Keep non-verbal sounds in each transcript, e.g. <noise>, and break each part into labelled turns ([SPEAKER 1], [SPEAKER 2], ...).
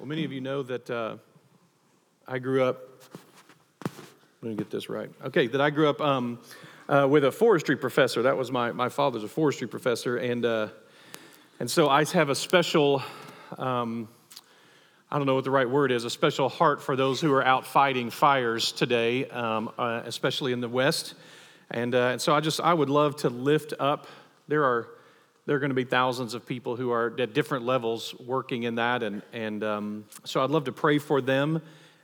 [SPEAKER 1] Well, many of you know that uh, I grew up. Let me get this right. Okay, that I grew up um, uh, with a forestry professor. That was my, my father's a forestry professor. And, uh, and so I have a special, um, I don't know what the right word is, a special heart for those who are out fighting fires today, um, uh, especially in the West. And, uh, and so I just, I would love to lift up, there are there are going to be thousands of people who are at different levels working in that. And, and um, so I'd love to pray for them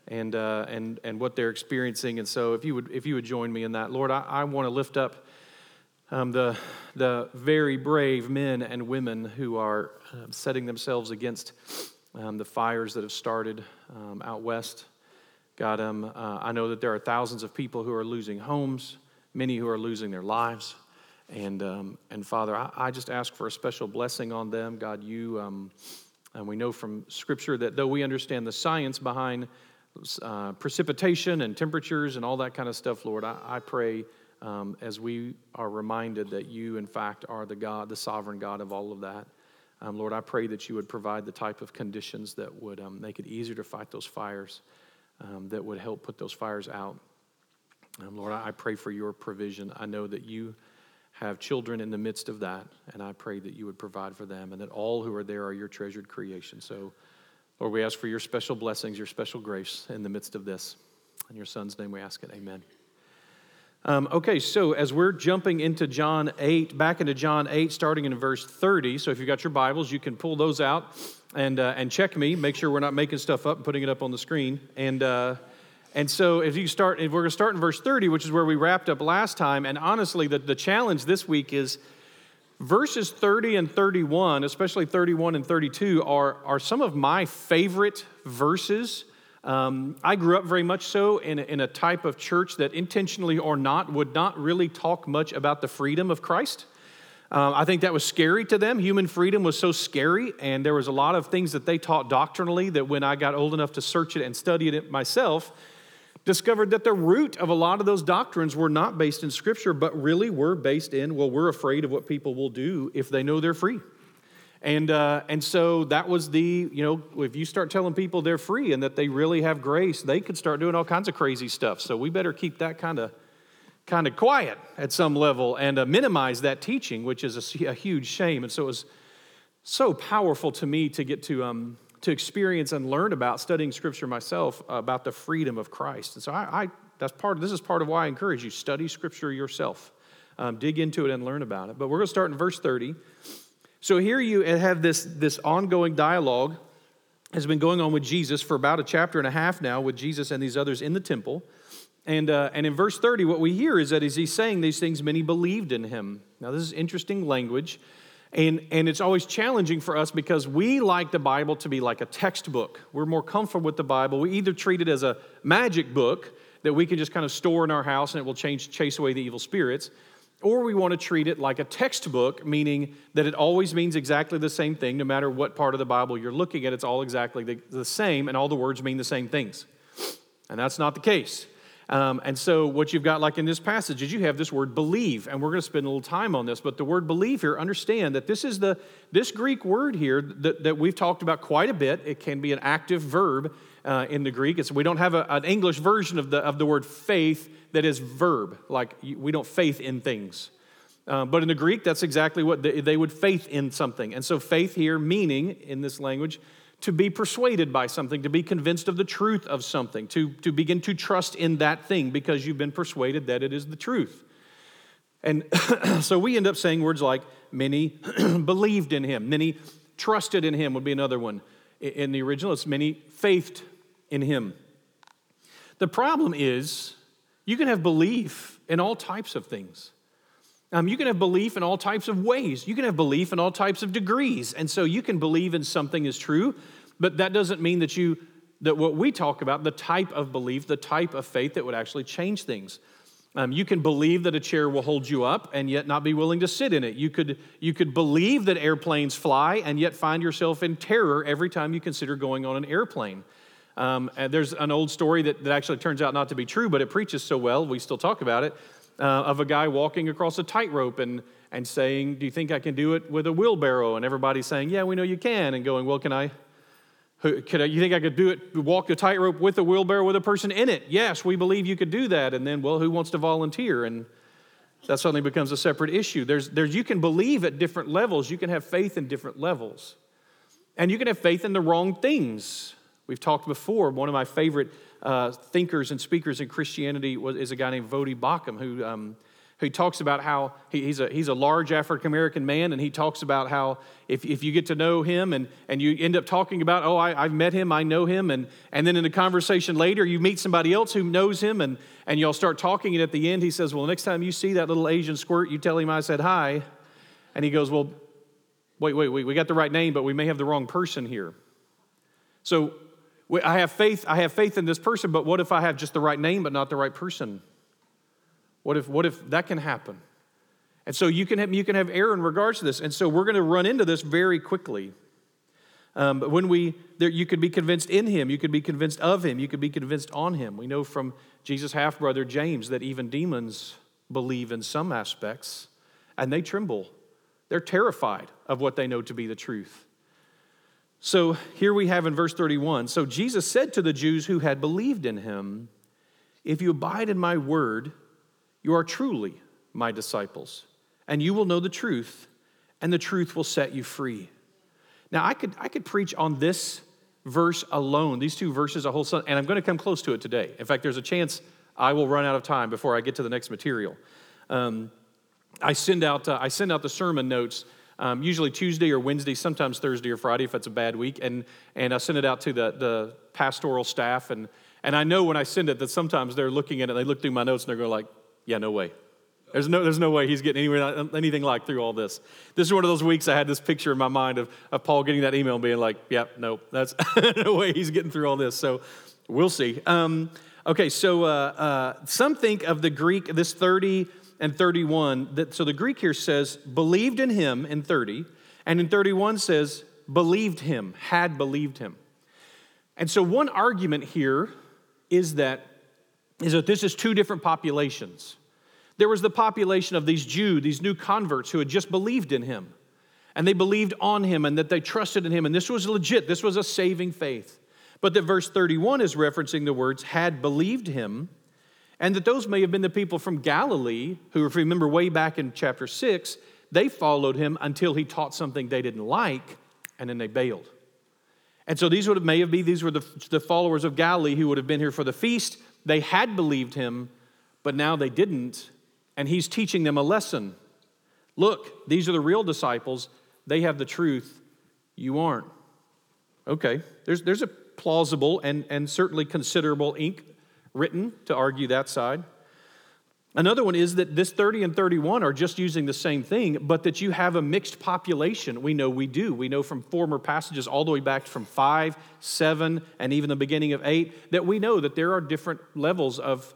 [SPEAKER 1] and, uh, and, and what they're experiencing. And so if you would, if you would join me in that, Lord, I, I want to lift up um, the, the very brave men and women who are uh, setting themselves against um, the fires that have started um, out west. God, um, uh, I know that there are thousands of people who are losing homes, many who are losing their lives. And, um, and Father, I, I, just ask for a special blessing on them. God, you, um, and we know from Scripture that though we understand the science behind uh, precipitation and temperatures and all that kind of stuff, Lord, I, I pray um, as we are reminded that you, in fact, are the God, the sovereign God of all of that. Um, Lord, I pray that you would provide the type of conditions that would um, make it easier to fight those fires, um, that would help put those fires out. Lord, I pray for your provision. I know that you have children in the midst of that, and I pray that you would provide for them and that all who are there are your treasured creation. So, Lord, we ask for your special blessings, your special grace in the midst of this. In your son's name we ask it. Amen. Um, okay, so as we're jumping into John 8, back into John 8, starting in verse 30. So if you've got your Bibles, you can pull those out and, uh, and check me. Make sure we're not making stuff up and putting it up on the screen. And. Uh, and so, if you start, if we're going to start in verse 30, which is where we wrapped up last time, and honestly, the, the challenge this week is verses 30 and 31, especially 31 and 32, are, are some of my favorite verses. Um, I grew up very much so in in a type of church that intentionally or not would not really talk much about the freedom of Christ. Um, I think that was scary to them. Human freedom was so scary, and there was a lot of things that they taught doctrinally that when I got old enough to search it and study it myself, discovered that the root of a lot of those doctrines were not based in Scripture, but really were based in, well, we're afraid of what people will do if they know they're free. And, uh, and so that was the, you know, if you start telling people they're free and that they really have grace, they could start doing all kinds of crazy stuff. So we better keep that kind of kind of quiet at some level and uh, minimize that teaching, which is a, a, huge shame. And so it was so powerful to me to get to um, to experience and learn about studying Scripture myself about the freedom of Christ. And so I, I that's part. Of, this is part of why I encourage you study Scripture yourself, um, dig into it and learn about it. But we're going to start in verse thirty. So here you have this this ongoing dialogue has been going on with Jesus for about a chapter and a half now with Jesus and these others in the temple. And, uh, and in verse 30, what we hear is that as he's saying these things, many believed in him. Now, this is interesting language. And, and it's always challenging for us because we like the Bible to be like a textbook. We're more comfortable with the Bible. We either treat it as a magic book that we can just kind of store in our house and it will change, chase away the evil spirits, or we want to treat it like a textbook, meaning that it always means exactly the same thing, no matter what part of the Bible you're looking at, it's all exactly the, the same, and all the words mean the same things. And that's not the case. Um, and so, what you've got, like in this passage, is you have this word believe, and we're going to spend a little time on this. But the word believe here, understand that this is the this Greek word here that, that we've talked about quite a bit. It can be an active verb uh, in the Greek. It's, we don't have a, an English version of the of the word faith that is verb. Like we don't faith in things. Uh, but in the Greek, that's exactly what they, they would faith in something. And so, faith here, meaning in this language, to be persuaded by something, to be convinced of the truth of something, to, to begin to trust in that thing because you've been persuaded that it is the truth. And <clears throat> so we end up saying words like, many <clears throat> believed in him, many trusted in him would be another one. In the original, it's many faithed in him. The problem is, you can have belief in all types of things. Um, you can have belief in all types of ways. You can have belief in all types of degrees. And so you can believe in something is true, but that doesn't mean that you that what we talk about, the type of belief, the type of faith that would actually change things. Um, you can believe that a chair will hold you up and yet not be willing to sit in it. You could, you could believe that airplanes fly and yet find yourself in terror every time you consider going on an airplane. Um, and there's an old story that, that actually turns out not to be true, but it preaches so well, we still talk about it uh, of a guy walking across a tightrope and, and saying, Do you think I can do it with a wheelbarrow? And everybody's saying, Yeah, we know you can. And going, Well, can I, Could I, you think I could do it, walk the tightrope with a wheelbarrow with a person in it? Yes, we believe you could do that. And then, well, who wants to volunteer? And that suddenly becomes a separate issue. There's, there's, you can believe at different levels, you can have faith in different levels. And you can have faith in the wrong things. We've talked before, one of my favorite uh, thinkers and speakers in Christianity was, is a guy named Voddie Baucham, who um, who talks about how he, he's, a, he's a large African American man, and he talks about how if, if you get to know him and, and you end up talking about, oh, I, I've met him, I know him, and, and then in a conversation later, you meet somebody else who knows him, and, and y'all start talking, and at the end, he says, Well, next time you see that little Asian squirt, you tell him I said hi. And he goes, Well, wait, wait, wait, we got the right name, but we may have the wrong person here. So I have faith, I have faith in this person, but what if I have just the right name but not the right person? What if, what if that can happen? And so you can, have, you can have error in regards to this. And so we're going to run into this very quickly. Um, but when we, there, you could be convinced in him, you could be convinced of him, you could be convinced on him. We know from Jesus' half brother James that even demons believe in some aspects and they tremble. They're terrified of what they know to be the truth. So here we have in verse 31 So Jesus said to the Jews who had believed in him, If you abide in my word, you are truly my disciples, and you will know the truth, and the truth will set you free. Now, I could, I could preach on this verse alone, these two verses a whole, son, and I'm going to come close to it today. In fact, there's a chance I will run out of time before I get to the next material. Um, I send out uh, I send out the sermon notes um, usually Tuesday or Wednesday, sometimes Thursday or Friday if it's a bad week, and and I send it out to the the pastoral staff and and I know when I send it that sometimes they're looking at it, they look through my notes and they're going like, yeah, no way. There's no, there's no way he's getting anywhere, anything like through all this. This is one of those weeks I had this picture in my mind of, of Paul getting that email and being like, yep, yeah, no, that's <laughs> no way he's getting through all this. So we'll see. Um, okay, so uh, uh, some think of the Greek, this 30 and 31, that, so the Greek here says, believed in him in 30, and in 31 says, believed him, had believed him. And so one argument here is that is that this is two different populations. There was the population of these Jews, these new converts who had just believed in him. And they believed on him and that they trusted in him. And this was legit, this was a saving faith. But that verse 31 is referencing the words, had believed him, and that those may have been the people from Galilee who, if you remember way back in chapter 6, they followed him until he taught something they didn't like, and then they bailed. And so these would have, may have been, these were the, the followers of Galilee who would have been here for the feast, they had believed him, but now they didn't, and he's teaching them a lesson. Look, these are the real disciples. They have the truth. You aren't. Okay, there's, there's a plausible and, and certainly considerable ink written to argue that side. Another one is that this 30 and 31 are just using the same thing, but that you have a mixed population. We know we do. We know from former passages all the way back from 5, 7, and even the beginning of 8 that we know that there are different levels of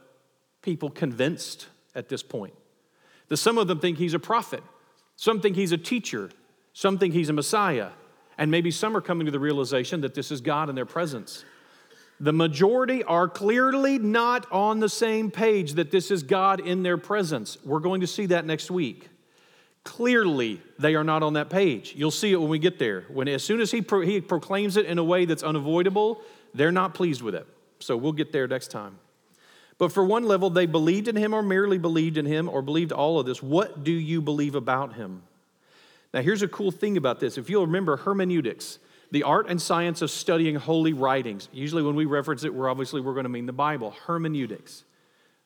[SPEAKER 1] people convinced at this point. That some of them think he's a prophet, some think he's a teacher, some think he's a Messiah, and maybe some are coming to the realization that this is God in their presence. The majority are clearly not on the same page that this is God in their presence. We're going to see that next week. Clearly, they are not on that page. You'll see it when we get there. When as soon as he, pro, he proclaims it in a way that's unavoidable, they're not pleased with it. So we'll get there next time. But for one level, they believed in him or merely believed in him or believed all of this. What do you believe about him? Now, here's a cool thing about this. If you'll remember hermeneutics, the art and science of studying holy writings. Usually, when we reference it, we're obviously we're going to mean the Bible. Hermeneutics,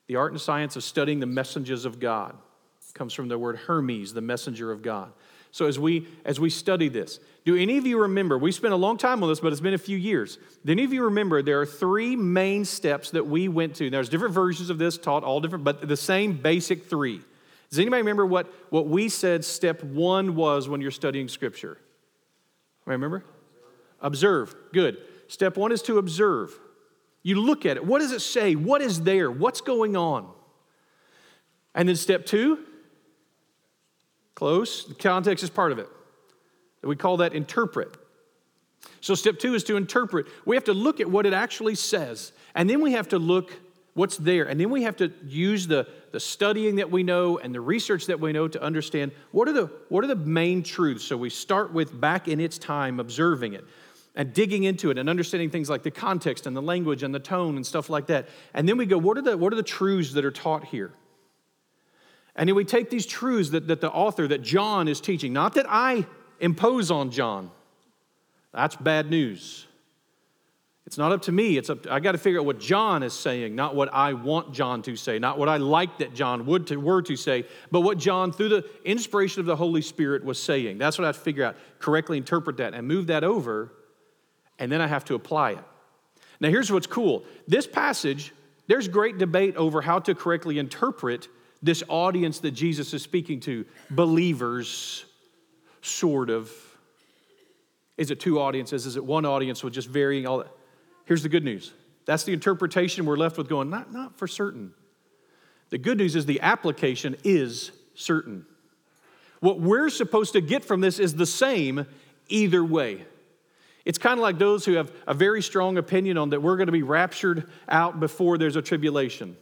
[SPEAKER 1] the art and science of studying the messages of God, comes from the word Hermes, the messenger of God. So as we as we study this, do any of you remember? We spent a long time on this, but it's been a few years. Do any of you remember there are three main steps that we went to? There's different versions of this taught all different, but the same basic three. Does anybody remember what, what we said step one was when you're studying scripture? Remember? Observe. Good. Step one is to observe. You look at it. What does it say? What is there? What's going on? And then step two, close. The context is part of it. We call that interpret. So step two is to interpret. We have to look at what it actually says. And then we have to look what's there. And then we have to use the, the studying that we know and the research that we know to understand what are, the, what are the main truths. So we start with back in its time, observing it. And digging into it and understanding things like the context and the language and the tone and stuff like that. And then we go, what are the, what are the truths that are taught here? And then we take these truths that, that the author, that John is teaching, not that I impose on John. That's bad news. It's not up to me. It's up to, I got to figure out what John is saying, not what I want John to say, not what I like that John would to, were to say, but what John, through the inspiration of the Holy Spirit, was saying. That's what I have to figure out, correctly interpret that, and move that over, and then I have to apply it. Now, here's what's cool. This passage, there's great debate over how to correctly interpret this audience that Jesus is speaking to believers, sort of. Is it two audiences? Is it one audience with just varying all that? Here's the good news. That's the interpretation we're left with going, not, not for certain. The good news is the application is certain. What we're supposed to get from this is the same either way. It's kind of like those who have a very strong opinion on that we're going to be raptured out before there's a tribulation.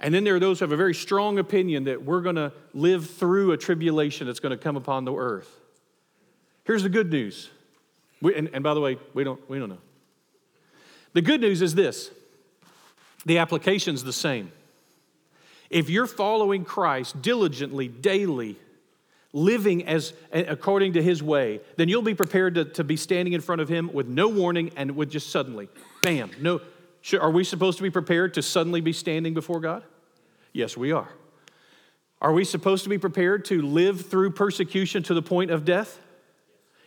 [SPEAKER 1] And then there are those who have a very strong opinion that we're going to live through a tribulation that's going to come upon the earth. Here's the good news. We, and, and by the way, we don't, we don't know. The good news is this the application's the same. If you're following Christ diligently, daily, living as according to his way, then you'll be prepared to, to be standing in front of him with no warning and with just suddenly, bam, no. Are we supposed to be prepared to suddenly be standing before God? Yes, we are. Are we supposed to be prepared to live through persecution to the point of death?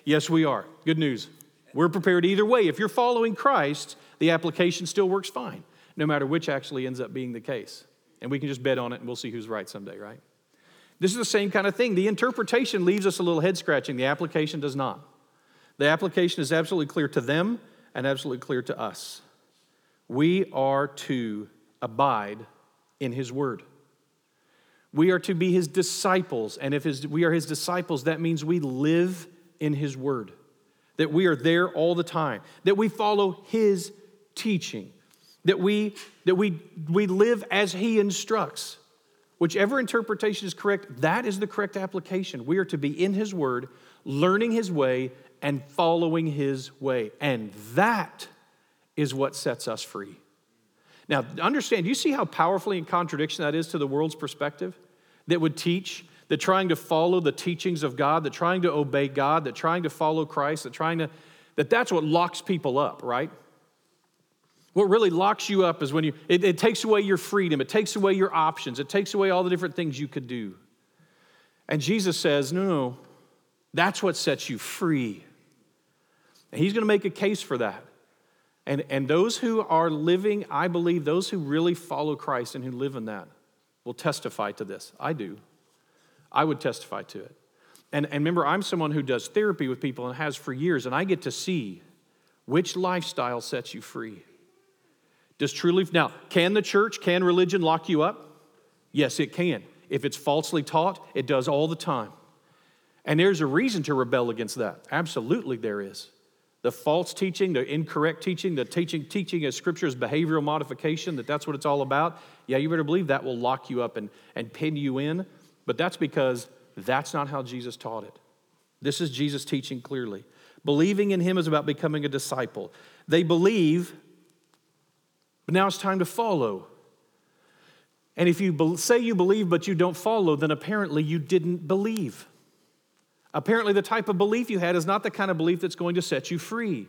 [SPEAKER 1] Yes, we are. Good news. We're prepared either way. If you're following Christ, the application still works fine, no matter which actually ends up being the case. And we can just bet on it and we'll see who's right someday, right? This is the same kind of thing. The interpretation leaves us a little head scratching, the application does not. The application is absolutely clear to them and absolutely clear to us. We are to abide in His Word. We are to be His disciples, and if his, we are His disciples, that means we live in His Word that we are there all the time, that we follow His teaching, that we, that we, we live as He instructs. Whichever interpretation is correct, that is the correct application. We are to be in His Word, learning His way, and following His way. And that is what sets us free. Now, understand, you see how powerfully in contradiction that is to the world's perspective that would teach that trying to follow the teachings of God, that trying to obey God, that trying to follow Christ, that trying to, that that's what locks people up, right? What really locks you up is when you, it, it takes away your freedom, it takes away your options, it takes away all the different things you could do. And Jesus says, no, no, that's what sets you free. And he's going to make a case for that. And, and those who are living, I believe, those who really follow Christ and who live in that will testify to this. I do. I would testify to it. And, and remember, I'm someone who does therapy with people and has for years, and I get to see which lifestyle sets you free. Does truly, now, can the church, can religion lock you up? Yes, it can. If it's falsely taught, it does all the time. And there's a reason to rebel against that. Absolutely, there is. The false teaching, the incorrect teaching, the teaching, teaching of Scripture's behavioral modification, that that's what it's all about. Yeah, you better believe that will lock you up and, and pin you in. But that's because that's not how Jesus taught it. This is Jesus teaching clearly. Believing in him is about becoming a disciple. They believe, but now it's time to follow. And if you say you believe but you don't follow, then apparently you didn't believe. Apparently, the type of belief you had is not the kind of belief that's going to set you free.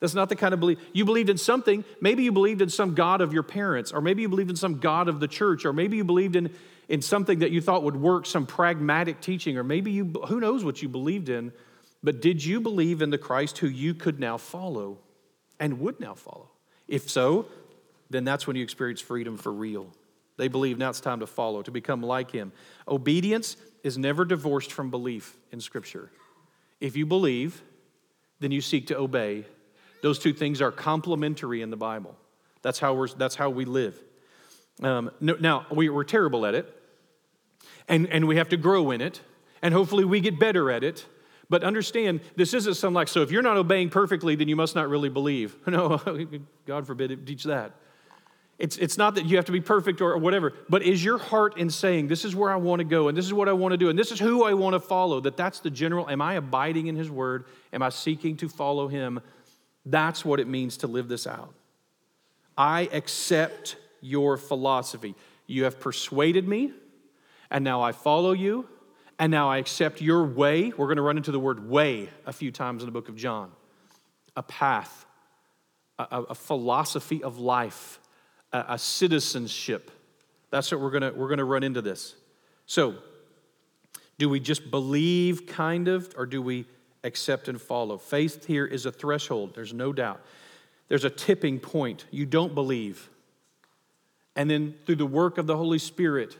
[SPEAKER 1] That's not the kind of belief. You believed in something. Maybe you believed in some God of your parents, or maybe you believed in some God of the church, or maybe you believed in, in something that you thought would work, some pragmatic teaching, or maybe you, who knows what you believed in, but did you believe in the Christ who you could now follow and would now follow? If so, then that's when you experience freedom for real. They believe now it's time to follow, to become like him. Obedience is never divorced from belief in Scripture. If you believe, then you seek to obey. Those two things are complementary in the Bible. That's how, we're, that's how we live. Um, now, we, we're terrible at it, and, and we have to grow in it, and hopefully we get better at it. But understand, this isn't something like, so if you're not obeying perfectly, then you must not really believe. <laughs> No, <laughs> God forbid it teach that. It's, it's not that you have to be perfect or whatever, but is your heart in saying, This is where I want to go, and this is what I want to do, and this is who I want to follow? That that's the general. Am I abiding in His word? Am I seeking to follow Him? That's what it means to live this out. I accept your philosophy. You have persuaded me, and now I follow you, and now I accept your way. We're going to run into the word way a few times in the book of John a path, a, a philosophy of life a, a citizenship. That's what we're gonna, we're gonna run into this. So, do we just believe, kind of, or do we accept and follow? Faith here is a threshold, there's no doubt. There's a tipping point. You don't believe. And then through the work of the Holy Spirit,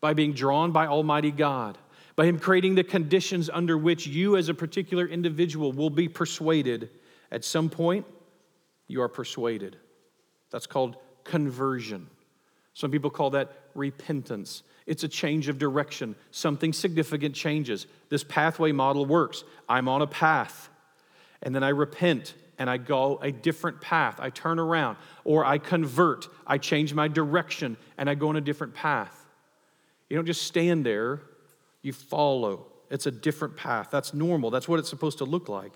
[SPEAKER 1] by being drawn by Almighty God, by Him creating the conditions under which you as a particular individual will be persuaded, at some point, you are persuaded. That's called conversion. Some people call that repentance. It's a change of direction. Something significant changes. This pathway model works. I'm on a path, and then I repent and I go a different path. I turn around, or I convert. I change my direction and I go on a different path. You don't just stand there, you follow. It's a different path. That's normal. That's what it's supposed to look like.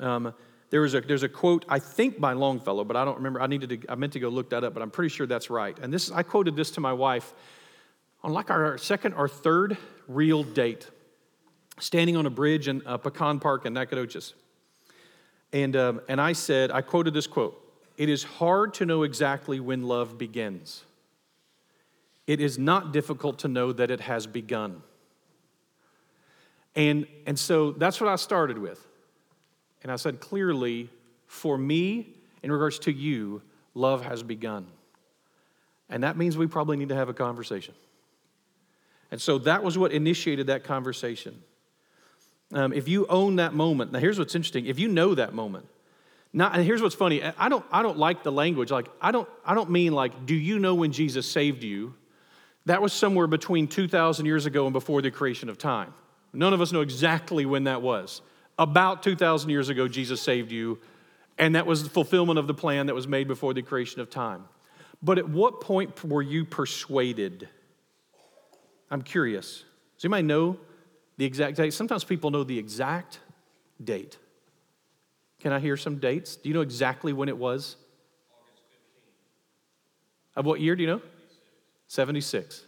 [SPEAKER 1] Um, there was a, there's a quote, I think by Longfellow, but I don't remember. I needed to, I meant to go look that up, but I'm pretty sure that's right. And this, I quoted this to my wife on like our second or third real date, standing on a bridge in uh, Pecan Park in Nacogdoches. And, um, and I said, I quoted this quote It is hard to know exactly when love begins. It is not difficult to know that it has begun. And, and so that's what I started with. And I said, clearly, for me, in regards to you, love has begun. And that means we probably need to have a conversation. And so that was what initiated that conversation. Um, if you own that moment, now here's what's interesting. If you know that moment, now, and here's what's funny. I don't, I don't like the language. Like, I don't, I don't mean like, do you know when Jesus saved you? That was somewhere between 2,000 years ago and before the creation of time. None of us know exactly when that was about 2,000 years ago, Jesus saved you, and that was the fulfillment of the plan that was made before the creation of time. But at what point were you persuaded? I'm curious. Does anybody know the exact date? Sometimes people know the exact date. Can I hear some dates? Do you know exactly when it was? August 15th. Of what year do you know? 76. 76.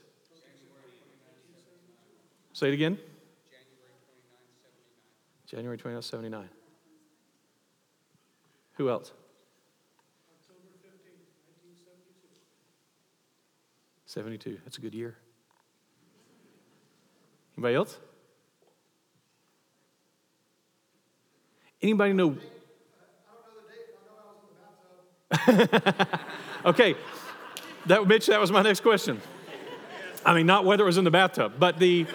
[SPEAKER 1] Say it again. January 1979. Who else? October 15th, 1972. 72. That's a good year. Anybody else? Anybody know? <laughs> okay, that Mitch, that was my next question. I mean, not whether it was in the bathtub, but the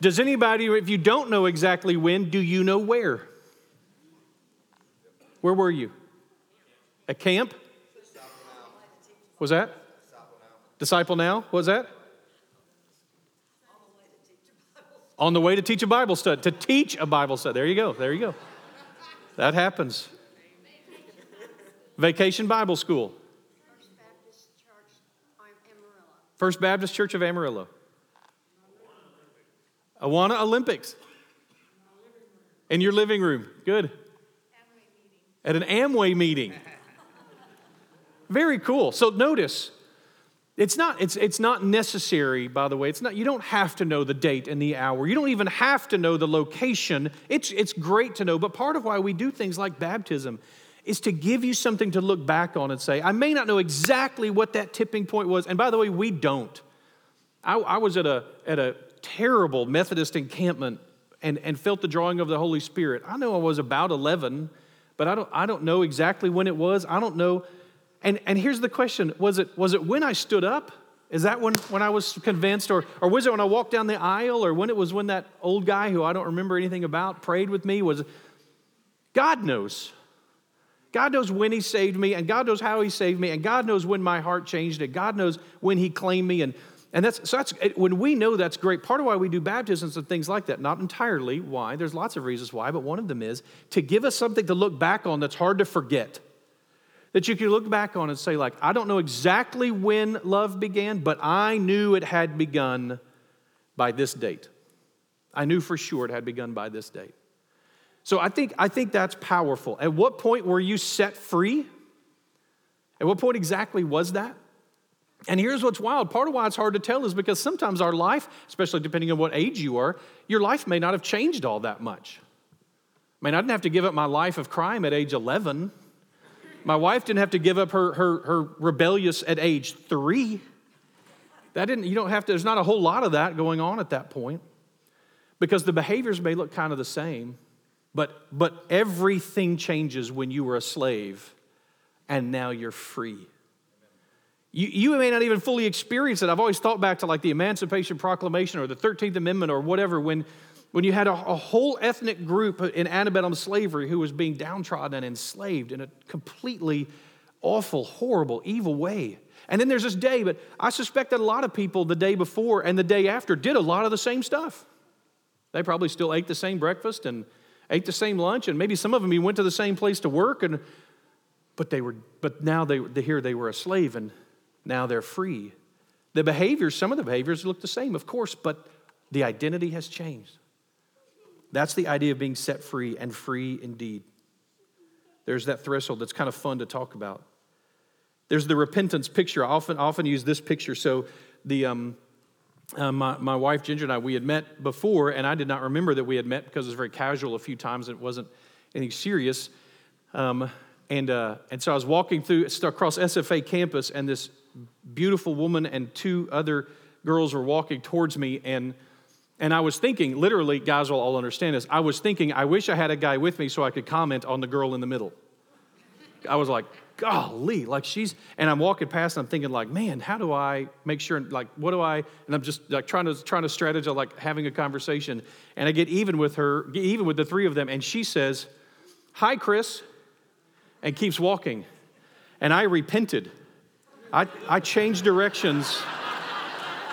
[SPEAKER 1] does anybody, if you don't know exactly when, do you know where? Where were you? A camp? Was that? Disciple now? What was that? On the way to teach a Bible study. To teach a Bible study. There you go. There you go. That happens. Vacation Bible School. First Baptist Church um, of Amarillo. Awana Olympics. In your living room. Good. At an Amway meeting. <laughs> Very cool. So notice, it's not, it's, it's not necessary, by the way. It's not, you don't have to know the date and the hour. You don't even have to know the location. It's, it's great to know, but part of why we do things like baptism is to give you something to look back on and say, I may not know exactly what that tipping point was. And by the way, we don't. I, I was at a, at a terrible Methodist encampment and, and felt the drawing of the Holy Spirit. I know I was about 11, but I don't, I don't know exactly when it was. I don't know. And, and here's the question was it, was it when I stood up? Is that when, when I was convinced? Or, or was it when I walked down the aisle? Or when it was when that old guy who I don't remember anything about prayed with me? Was God knows. God knows when He saved me, and God knows how He saved me, and God knows when my heart changed, and God knows when He claimed me. And and that's, so that's, when we know that's great, part of why we do baptisms and things like that, not entirely why, there's lots of reasons why, but one of them is to give us something to look back on that's hard to forget. that you can look back on and say, like, I don't know exactly when love began, but I knew it had begun by this date. I knew for sure it had begun by this date. So I think, I think that's powerful. At what point were you set free? At what point exactly was that? And here's what's wild part of why it's hard to tell is because sometimes our life, especially depending on what age you are, your life may not have changed all that much. I mean, I didn't have to give up my life of crime at age 11. My wife didn't have to give up her, her, her rebellious at age three. That didn't, you don't have to, there's not a whole lot of that going on at that point because the behaviors may look kind of the same, but, but everything changes when you were a slave and now you're free. You, you may not even fully experience it. I've always thought back to like the Emancipation Proclamation or the 13th Amendment or whatever when, when you had a, a whole ethnic group in antebellum slavery who was being downtrodden and enslaved in a completely awful, horrible, evil way. And then there's this day, but I suspect that a lot of people the day before and the day after did a lot of the same stuff. They probably still ate the same breakfast and ate the same lunch, and maybe some of them even went to the same place to work, and but they were but now they, here they were a slave and now they're free. The behaviors, some of the behaviors look the same, of course, but the identity has changed. That's the idea of being set free and free indeed. There's that threshold that's kind of fun to talk about. There's the repentance picture. I often, often use this picture. So the, um, uh, my, my wife Ginger and I, we had met before, and I did not remember that we had met because it was very casual a few times. It wasn't anything serious. Um, and, uh, and so I was walking through across SFA campus, and this beautiful woman and two other girls were walking towards me and and I was thinking, literally, guys will all understand this. I was thinking, I wish I had a guy with me so I could comment on the girl in the middle. I was like, golly, like she's, and I'm walking past and I'm thinking, like, man, how do I make sure, like, what do I, and I'm just like trying to, trying to strategize, like having a conversation. And I get even with her, even with the three of them, and she says, Hi, Chris, and keeps walking. And I repented. I, I changed directions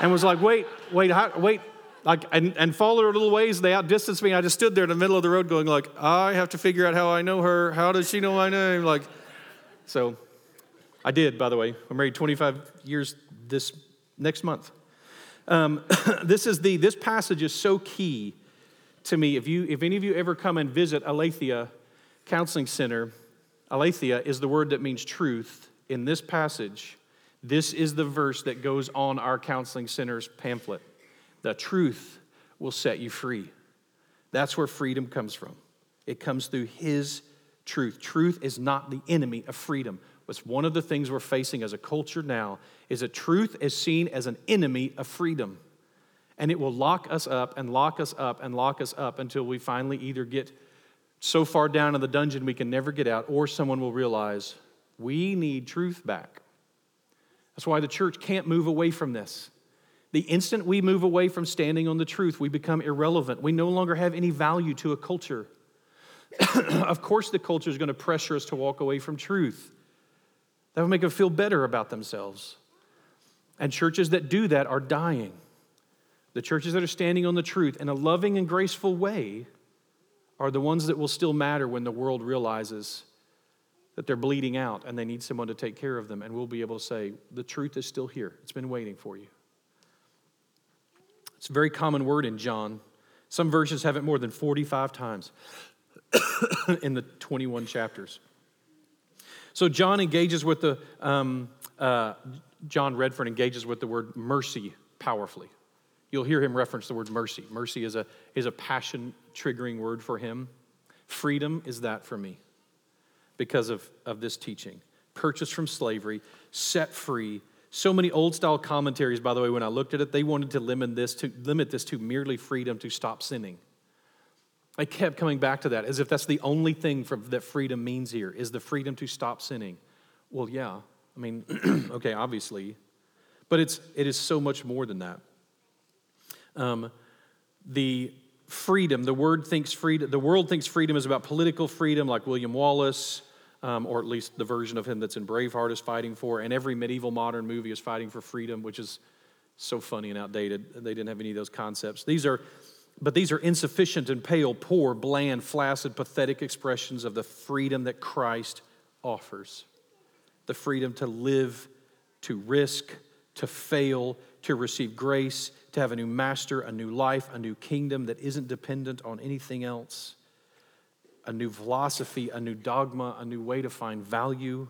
[SPEAKER 1] and was like, wait, wait, how, wait, like, and, and followed her a little ways. They outdistanced me. I just stood there in the middle of the road going like, I have to figure out how I know her. How does she know my name? Like, so I did, by the way. I'm married 25 years this next month. Um, <coughs> this is the, this passage is so key to me. If you, if any of you ever come and visit Aletheia Counseling Center, Aletheia is the word that means truth. In this passage, this is the verse that goes on our counseling center's pamphlet. The truth will set you free. That's where freedom comes from. It comes through His truth. Truth is not the enemy of freedom. What's one of the things we're facing as a culture now is that truth is seen as an enemy of freedom. And it will lock us up and lock us up and lock us up until we finally either get so far down in the dungeon we can never get out, or someone will realize we need truth back. That's why the church can't move away from this. The instant we move away from standing on the truth, we become irrelevant. We no longer have any value to a culture. <clears throat> of course, the culture is going to pressure us to walk away from truth. That will make them feel better about themselves. And churches that do that are dying. The churches that are standing on the truth in a loving and graceful way are the ones that will still matter when the world realizes that they're bleeding out and they need someone to take care of them. And we'll be able to say, the truth is still here, it's been waiting for you. It's a very common word in John. Some versions have it more than 45 times <coughs> in the 21 chapters. So John engages with the, um, uh, John Redfern engages with the word mercy powerfully. You'll hear him reference the word mercy. Mercy is a, is a passion triggering word for him. Freedom is that for me because of, of this teaching. Purchased from slavery, set free. So many old style commentaries, by the way, when I looked at it, they wanted to limit this to, limit this to merely freedom to stop sinning. I kept coming back to that as if that's the only thing for, that freedom means here is the freedom to stop sinning. Well, yeah, I mean, <clears throat> okay, obviously, but it's, it is so much more than that. Um, the freedom. The word thinks freedom. The world thinks freedom is about political freedom, like William Wallace, um, or at least the version of him that's in Braveheart is fighting for. And every medieval modern movie is fighting for freedom, which is so funny and outdated. They didn't have any of those concepts. These are, but these are insufficient and pale, poor, bland, flaccid, pathetic expressions of the freedom that Christ offers. the freedom to live, to risk, to fail, to receive grace, to have a new master, a new life, a new kingdom that isn't dependent on anything else, a new philosophy, a new dogma, a new way to find value.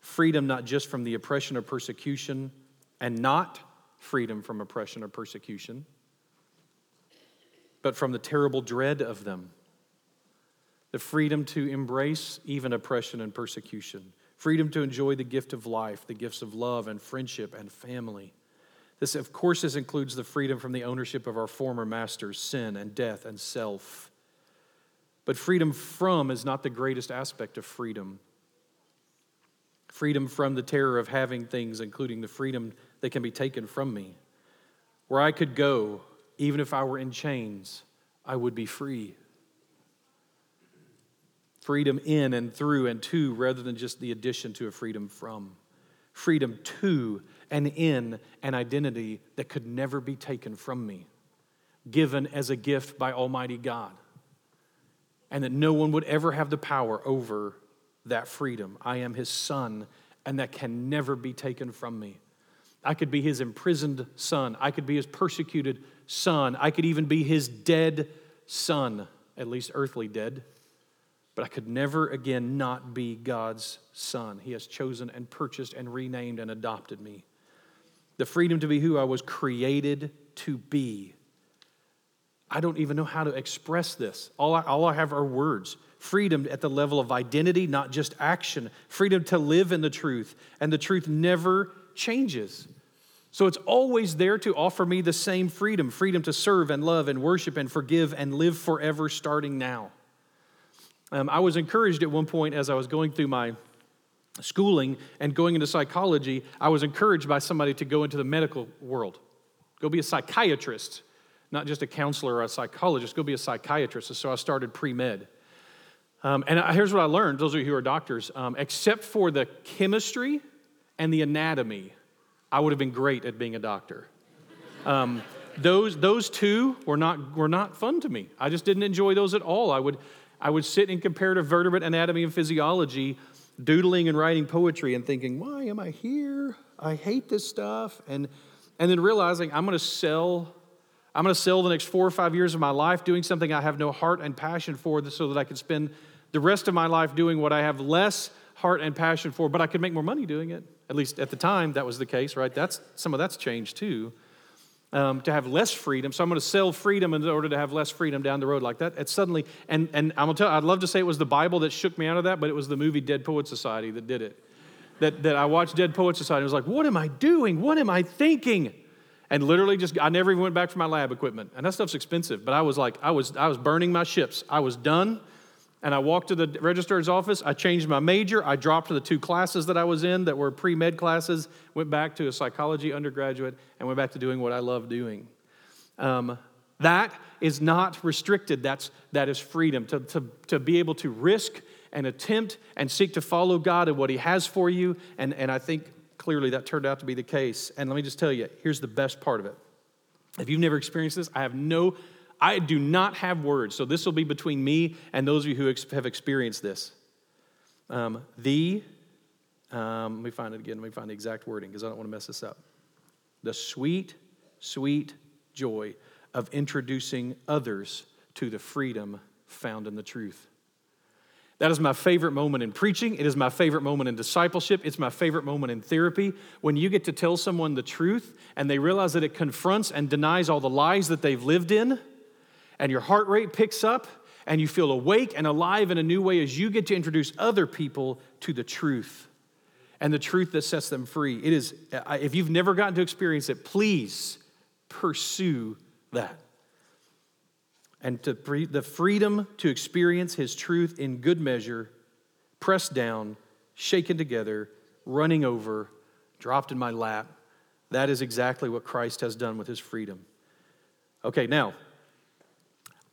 [SPEAKER 1] Freedom not just from the oppression or persecution, and not freedom from oppression or persecution, but from the terrible dread of them. The freedom to embrace even oppression and persecution, freedom to enjoy the gift of life, the gifts of love and friendship and family. This, of course, this includes the freedom from the ownership of our former masters, sin and death and self. But freedom from is not the greatest aspect of freedom. Freedom from the terror of having things, including the freedom that can be taken from me. Where I could go, even if I were in chains, I would be free. Freedom in and through and to, rather than just the addition to a freedom from. Freedom to and in an identity that could never be taken from me, given as a gift by Almighty God. And that no one would ever have the power over that freedom. I am His Son, and that can never be taken from me. I could be his imprisoned son. I could be his persecuted son. I could even be his dead son, at least earthly dead. But I could never again not be God's son. He has chosen and purchased and renamed and adopted me. The freedom to be who I was created to be. I don't even know how to express this. All I, all I have are words. Freedom at the level of identity, not just action. Freedom to live in the truth. And the truth never changes. So it's always there to offer me the same freedom freedom to serve and love and worship and forgive and live forever starting now. Um, I was encouraged at one point as I was going through my schooling and going into psychology, I was encouraged by somebody to go into the medical world. Go be a psychiatrist, not just a counselor or a psychologist, go be a psychiatrist. And So I started pre med. Um, and here's what I learned those of you who are doctors, um, except for the chemistry and the anatomy, I would have been great at being a doctor. Um, those, those two were not, were not fun to me. I just didn't enjoy those at all. I would, I would sit in comparative vertebrate anatomy and physiology, doodling and writing poetry and thinking, why am I here? I hate this stuff. And, and then realizing I'm going to sell I'm going to sell the next four or five years of my life doing something I have no heart and passion for so that I can spend the rest of my life doing what I have less heart and passion for, but I could make more money doing it. At least at the time, that was the case, right? That's, some of that's changed too. Um, to have less freedom. So I'm going to sell freedom in order to have less freedom down the road like that. It's suddenly, and, and I'm going to tell I'd love to say it was the Bible that shook me out of that, but it was the movie Dead Poet Society that did it. That, that I watched Dead Poet Society. I was like, what am I doing? What am I thinking? And literally just, I never even went back for my lab equipment. And that stuff's expensive. But I was like, I was, I was burning my ships. I was done and I walked to the registrar's office. I changed my major. I dropped the two classes that I was in that were pre med classes, went back to a psychology undergraduate, and went back to doing what I love doing. Um, that is not restricted, That's, that is freedom. To, to, to be able to risk and attempt and seek to follow God and what He has for you. And, and I think clearly that turned out to be the case. And let me just tell you here's the best part of it. If you've never experienced this, I have no I do not have words, so this will be between me and those of you who have experienced this. Um, the, um, let me find it again, let me find the exact wording because I don't want to mess this up. The sweet, sweet joy of introducing others to the freedom found in the truth. That is my favorite moment in preaching. It is my favorite moment in discipleship. It's my favorite moment in therapy. When you get to tell someone the truth and they realize that it confronts and denies all the lies that they've lived in and your heart rate picks up and you feel awake and alive in a new way as you get to introduce other people to the truth and the truth that sets them free. It is, if you've never gotten to experience it, please pursue that. And to the freedom to experience His truth in good measure, pressed down, shaken together, running over, dropped in my lap. That is exactly what Christ has done with His freedom. Okay, now,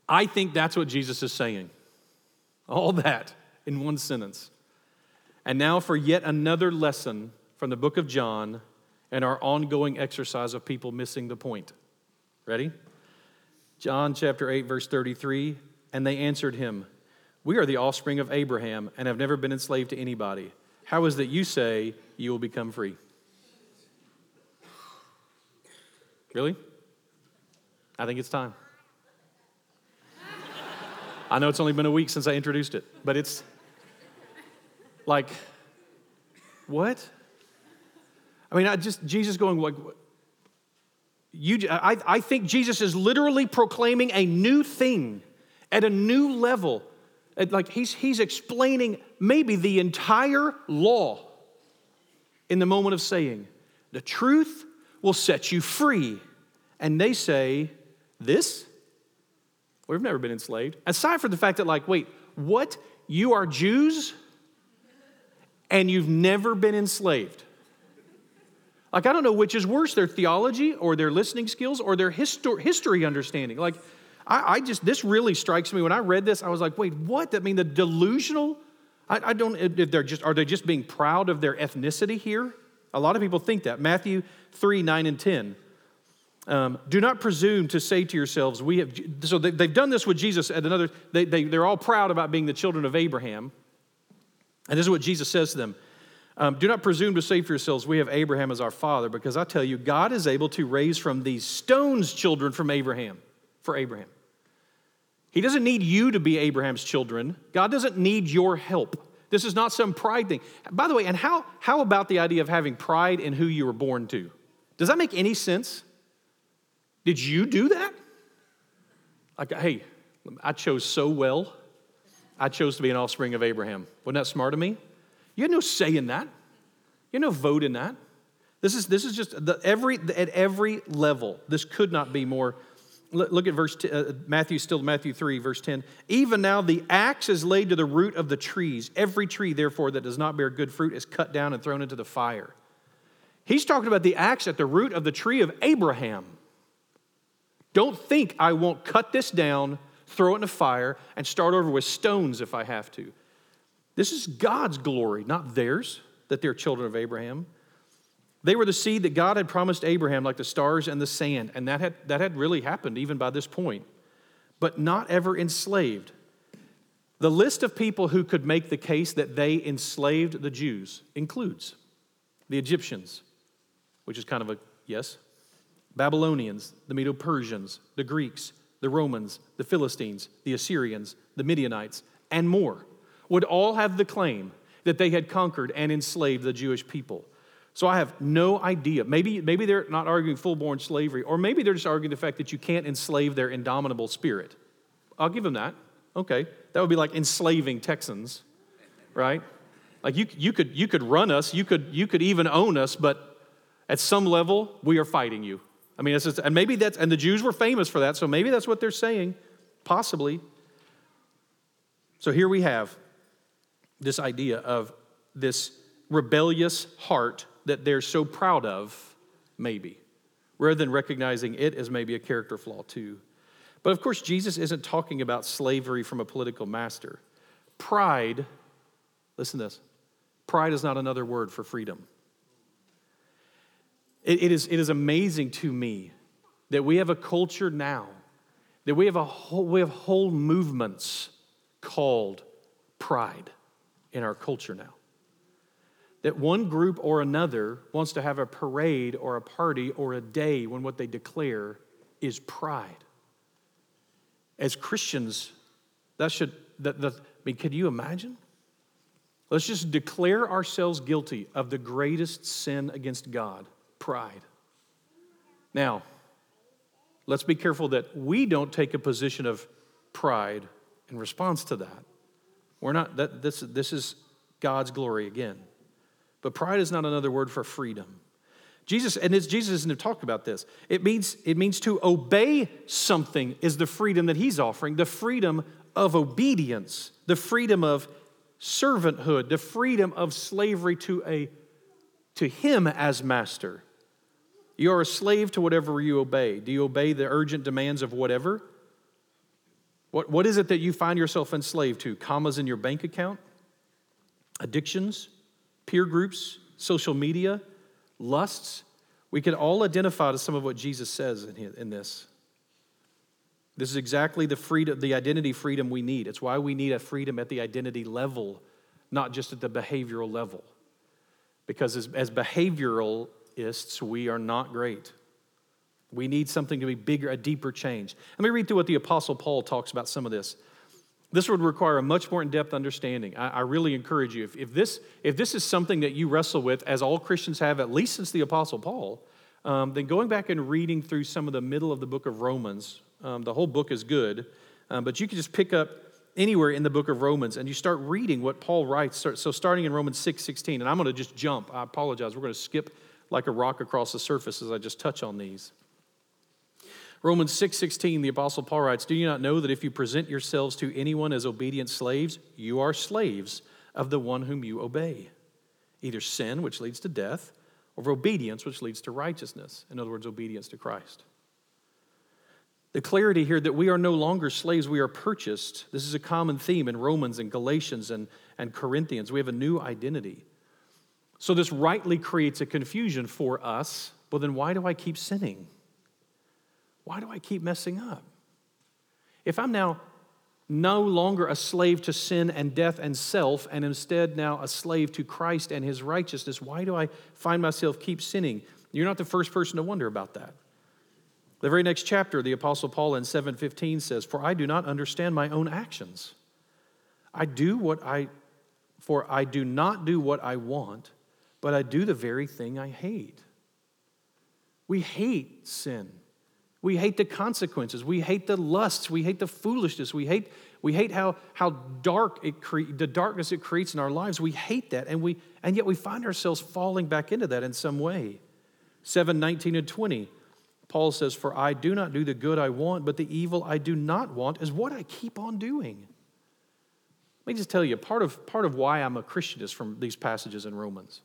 [SPEAKER 1] I think that's what Jesus is saying. All that in one sentence. And now for yet another lesson from the book of John and our ongoing exercise of people missing the point. Ready? John chapter 8, verse 33 And they answered him, We are the offspring of Abraham and have never been enslaved to anybody. how is it that you say you will become free? Really? I think it's time. I know it's only been a week since I introduced it, but it's like, what? I mean, I just, Jesus going, like, you, I, I think Jesus is literally proclaiming a new thing at a new level. Like he's, he's explaining maybe the entire law in the moment of saying, the truth will set you free. And they say, this? We've never been enslaved. Aside from the fact that, like, wait, what? You are Jews and you've never been enslaved. Like, I don't know which is worse, their theology or their listening skills or their histor- history understanding. Like, I, I, just, this really strikes me. When I read this, I was like, wait, what? I mean, the delusional, I, I don't, if they're just, are they just being proud of their ethnicity here? A lot of people think that. Matthew 3, 9, and 10. Um, do not presume to say to yourselves, we have, so they, have done this with Jesus at another, they, they, they're all proud about being the children of Abraham. And this is what Jesus says to them um, Do not presume to say for yourselves, we have Abraham as our father, because I tell you, God is able to raise from these stones children from Abraham, for Abraham. He doesn't need you to be Abraham's children. God doesn't need your help. This is not some pride thing. By the way, and how, how about the idea of having pride in who you were born to? Does that make any sense? Did you do that? Like, hey, I chose so well. I chose to be an offspring of Abraham. Wasn't that smart of me? You had no say in that. You had no vote in that. This is, this is just the, every, at every level. This could not be more. Look at verse uh, Matthew, still Matthew 3, verse 10. Even now the axe is laid to the root of the trees. Every tree, therefore, that does not bear good fruit is cut down and thrown into the fire. He's talking about the axe at the root of the tree of Abraham. Don't think I won't cut this down, throw it in a fire, and start over with stones if I have to. This is God's glory, not theirs, that they're children of Abraham. They were the seed that God had promised Abraham, like the stars and the sand, and that had, that had really happened even by this point, but not ever enslaved. The list of people who could make the case that they enslaved the Jews includes the Egyptians, which is kind of a yes, Babylonians, the Medo Persians, the Greeks, the Romans, the Philistines, the Assyrians, the Midianites, and more would all have the claim that they had conquered and enslaved the Jewish people. So I have no idea. Maybe, maybe they're not arguing full born slavery, or maybe they're just arguing the fact that you can't enslave their indomitable spirit. I'll give them that. Okay. That would be like enslaving Texans, right? Like you, you, could, you could run us, you could, you could even own us, but at some level, we are fighting you. I mean, just, and maybe that's, and the Jews were famous for that, so maybe that's what they're saying, possibly. So here we have this idea of this rebellious heart that they're so proud of, maybe, rather than recognizing it as maybe a character flaw too. But of course, Jesus isn't talking about slavery from a political master. Pride, listen to this pride is not another word for freedom. It, it, is, it is amazing to me that we have a culture now, that we have, a whole, we have whole movements called pride in our culture now. That one group or another wants to have a parade or a party or a day when what they declare is pride. As Christians, that should, that, that, I mean, can you imagine? Let's just declare ourselves guilty of the greatest sin against God pride. Now, let's be careful that we don't take a position of pride in response to that. We're not, that, this, this is God's glory again. But pride is not another word for freedom. Jesus, and Jesus isn't talked about this. It means, it means to obey something is the freedom that he's offering, the freedom of obedience, the freedom of servanthood, the freedom of slavery to, a, to him as master. You are a slave to whatever you obey. Do you obey the urgent demands of whatever? What, what is it that you find yourself enslaved to? Commas in your bank account? Addictions? Peer groups? Social media? Lusts? We could all identify to some of what Jesus says in, in this. This is exactly the freedom, the identity freedom we need. It's why we need a freedom at the identity level, not just at the behavioral level. Because as, as behavioralists, we are not great. We need something to be bigger, a deeper change. Let me read through what the Apostle Paul talks about some of this. This would require a much more in depth understanding. I, I, really encourage you, if, if, this, if this is something that you wrestle with, as all Christians have, at least since the Apostle Paul, um, then going back and reading through some of the middle of the book of Romans, um, the whole book is good, um, but you can just pick up anywhere in the book of Romans and you start reading what Paul writes. So, starting in Romans 6 16, and I'm going to just jump. I apologize. We're going to skip like a rock across the surface as I just touch on these. Romans 6:16 the apostle Paul writes, "Do you not know that if you present yourselves to anyone as obedient slaves, you are slaves of the one whom you obey? Either sin which leads to death or obedience which leads to righteousness." In other words, obedience to Christ. The clarity here that we are no longer slaves, we are purchased. This is a common theme in Romans and Galatians and, and Corinthians. We have a new identity. So, this rightly creates a confusion for us. Well, then why do I keep sinning? Why do I keep messing up? If I'm now no longer a slave to sin and death and self, and instead now a slave to Christ and his righteousness, why do I find myself keep sinning? You're not the first person to wonder about that. The very next chapter, the Apostle Paul in 7:15 says, For I do not understand my own actions. I do what I for I do not do what I want, but I do the very thing I hate. We hate sin. We hate the consequences. We hate the lusts. We hate the foolishness. We hate, we hate how, how dark it cre- the darkness it creates in our lives. We hate that. And, we, and yet we find ourselves falling back into that in some way. 7, 19, and 20. Paul says, For I do not do the good I want, but the evil I do not want is what I keep on doing. Let me just tell you, part of, part of why I'm a Christian is from these passages in Romans.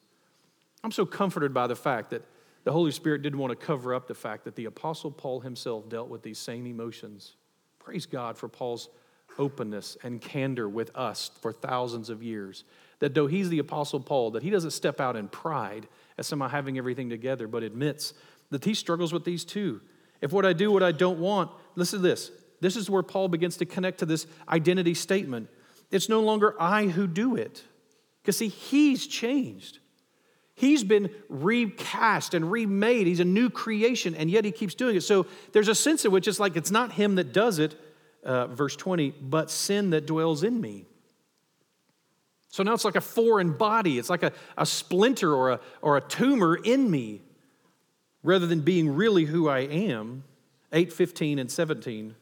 [SPEAKER 1] I'm so comforted by the fact that the Holy Spirit didn't want to cover up the fact that the Apostle Paul himself dealt with these same emotions. Praise God for Paul's openness and candor with us for thousands of years. That though he's the Apostle Paul, that he doesn't step out in pride as somehow having everything together, but admits that he struggles with these too. If what I do, what I don't want, listen to this. This is where Paul begins to connect to this identity statement. It's no longer I who do it. Because, see, he's changed. He's been recast and remade. He's a new creation, and yet he keeps doing it. So there's a sense in which it's like it's not him that does it, uh, verse 20, but sin that dwells in me. So now it's like a foreign body. It's like a, a splinter or a, or a tumor in me rather than being really who I am. 8, 15, and 17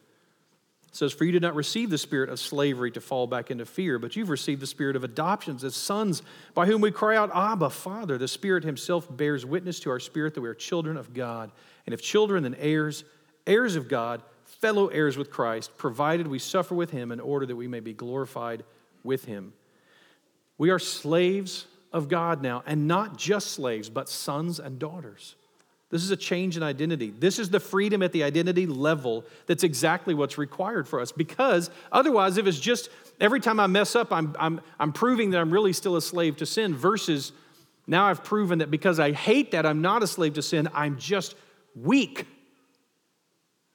[SPEAKER 1] says, For you did not receive the spirit of slavery to fall back into fear, but you've received the spirit of adoptions as sons, by whom we cry out, Abba, Father. The Spirit Himself bears witness to our spirit that we are children of God. And if children, then heirs, heirs of God, fellow heirs with Christ, provided we suffer with Him in order that we may be glorified with Him. We are slaves of God now, and not just slaves, but sons and daughters. This is a change in identity. This is the freedom at the identity level that's exactly what's required for us. Because otherwise, if it's just every time I mess up, I'm, I'm, I'm proving that I'm really still a slave to sin, versus now I've proven that because I hate that I'm not a slave to sin, I'm just weak.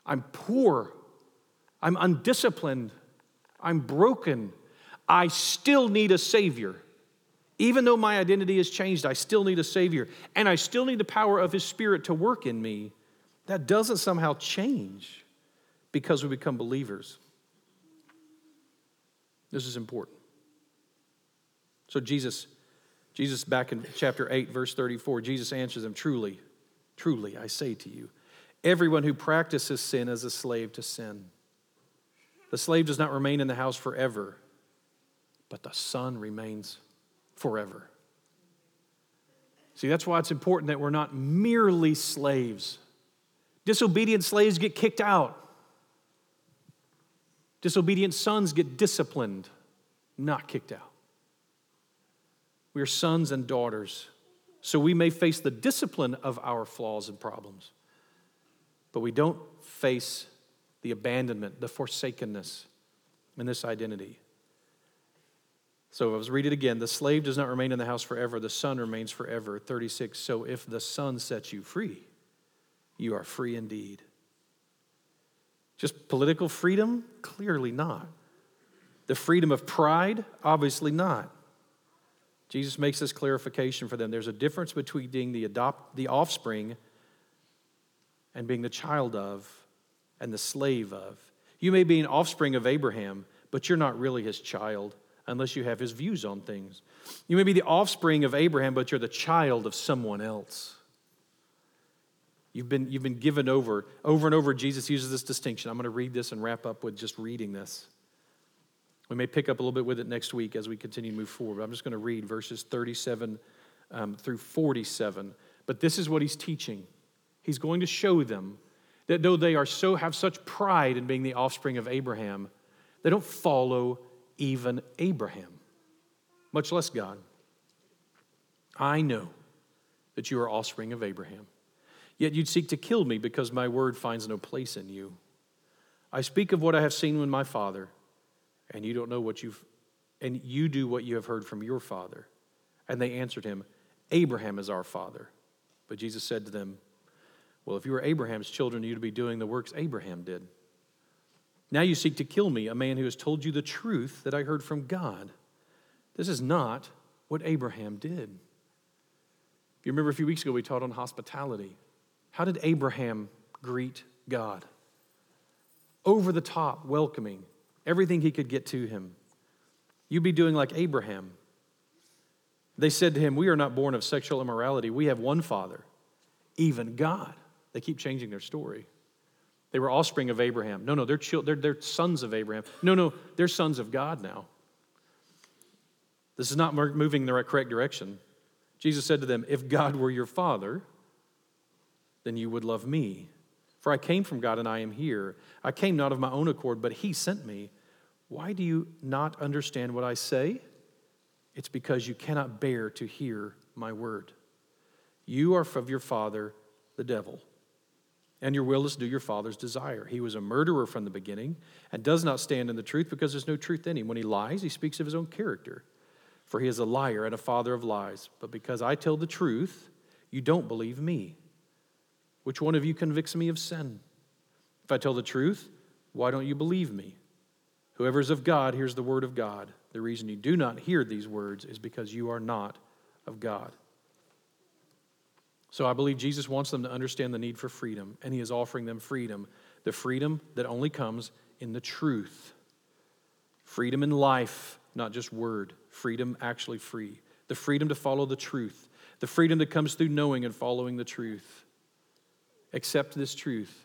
[SPEAKER 1] I'm poor. I'm undisciplined. I'm broken. I still need a Savior. Even though my identity has changed, I still need a Savior, and I still need the power of His Spirit to work in me. That doesn't somehow change because we become believers. This is important. So, Jesus, Jesus, back in chapter 8, verse 34, Jesus answers them Truly, truly, I say to you, everyone who practices sin is a slave to sin. The slave does not remain in the house forever, but the son remains forever. See, that's why it's important that we're not merely slaves. Disobedient slaves get kicked out. Disobedient sons get disciplined, not kicked out. We are sons and daughters, so we may face the discipline of our flaws and problems, but we don't face the abandonment, the forsakenness in this identity. So I was read it again. The slave does not remain in the house forever, the son remains forever. 36. So if the son sets you free, you are free indeed. Just political freedom? Clearly not. The freedom of pride? Obviously not. Jesus makes this clarification for them. There's a difference between being the, adopt, the offspring and being the child of and the slave of. You may be an offspring of Abraham, but you're not really his child unless you have his views on things. You may be the offspring of Abraham, but you're the child of someone else. You've been, you've been given over. Over and over, Jesus uses this distinction. I'm going to read this and wrap up with just reading this. We may pick up a little bit with it next week as we continue to move forward. I'm just going to read verses 37 um, through 47. But this is what he's teaching. He's going to show them that though they are so have such pride in being the offspring of Abraham, they don't follow even Abraham, much less God. I know that you are offspring of Abraham. Yet you'd seek to kill me because my word finds no place in you. I speak of what I have seen with my father, and you don't know what you've, and you do what you have heard from your father. And they answered him, Abraham is our father. But Jesus said to them, Well, if you were Abraham's children, you'd be doing the works Abraham did. Now you seek to kill me, a man who has told you the truth that I heard from God. This is not what Abraham did. You remember a few weeks ago we taught on hospitality. How did Abraham greet God? Over the top, welcoming, everything he could get to him. You'd be doing like Abraham. They said to him, We are not born of sexual immorality. We have one father, even God. They keep changing their story. They were offspring of Abraham. No, no, they're, they're, they're sons of Abraham. No, no, they're sons of God now. This is not moving in the right correct direction. Jesus said to them, If God were your father, then you would love me. For I came from God and I am here. I came not of my own accord, but he sent me. Why do you not understand what I say? It's because you cannot bear to hear my word. You are of your father, the devil and your will is to do your father's desire. He was a murderer from the beginning and does not stand in the truth because there's no truth in him. When he lies, he speaks of his own character, for he is a liar and a father of lies. But because I tell the truth, you don't believe me. Which one of you convicts me of sin? If I tell the truth, why don't you believe me? Whoever is of God hears the word of God. The reason you do not hear these words is because you are not of God. So I believe Jesus wants them to understand the need for freedom, and he is offering them freedom the freedom that only comes in the truth. Freedom in life, not just word, freedom actually free. The freedom to follow the truth, the freedom that comes through knowing and following the truth. Accept this truth.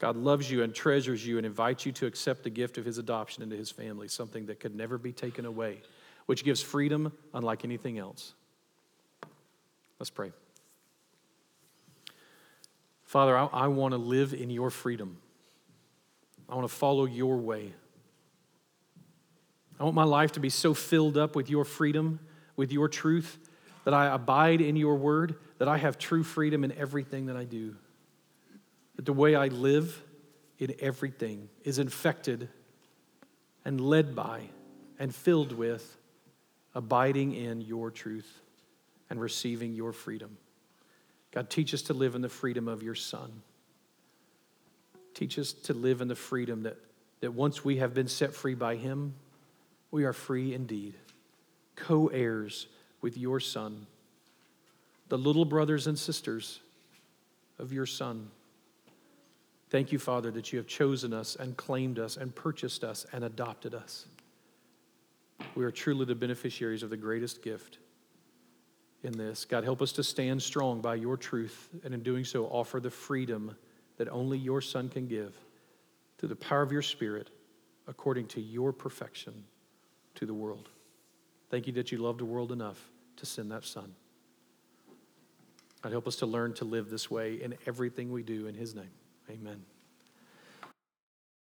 [SPEAKER 1] God loves you and treasures you and invites you to accept the gift of his adoption into his family, something that could never be taken away, which gives freedom unlike anything else. Let's pray. Father, I, I want to live in your freedom. I want to follow your way. I want my life to be so filled up with your freedom, with your truth, that I abide in your word, that I have true freedom in everything that I do. That the way I live in everything is infected and led by and filled with abiding in your truth and receiving your freedom. God, teach us to live in the freedom of your Son. Teach us to live in the freedom that, that once we have been set free by Him, we are free indeed, co heirs with your Son, the little brothers and sisters of your Son. Thank you, Father, that you have chosen us and claimed us and purchased us and adopted us. We are truly the beneficiaries of the greatest gift in this. God, help us to stand strong by your truth, and in doing so, offer the freedom that only your Son can give through the power of your Spirit, according to your perfection to the world. Thank you that you loved the world enough to send that Son. God, help us to learn to live this way in everything we do in His name. Amen.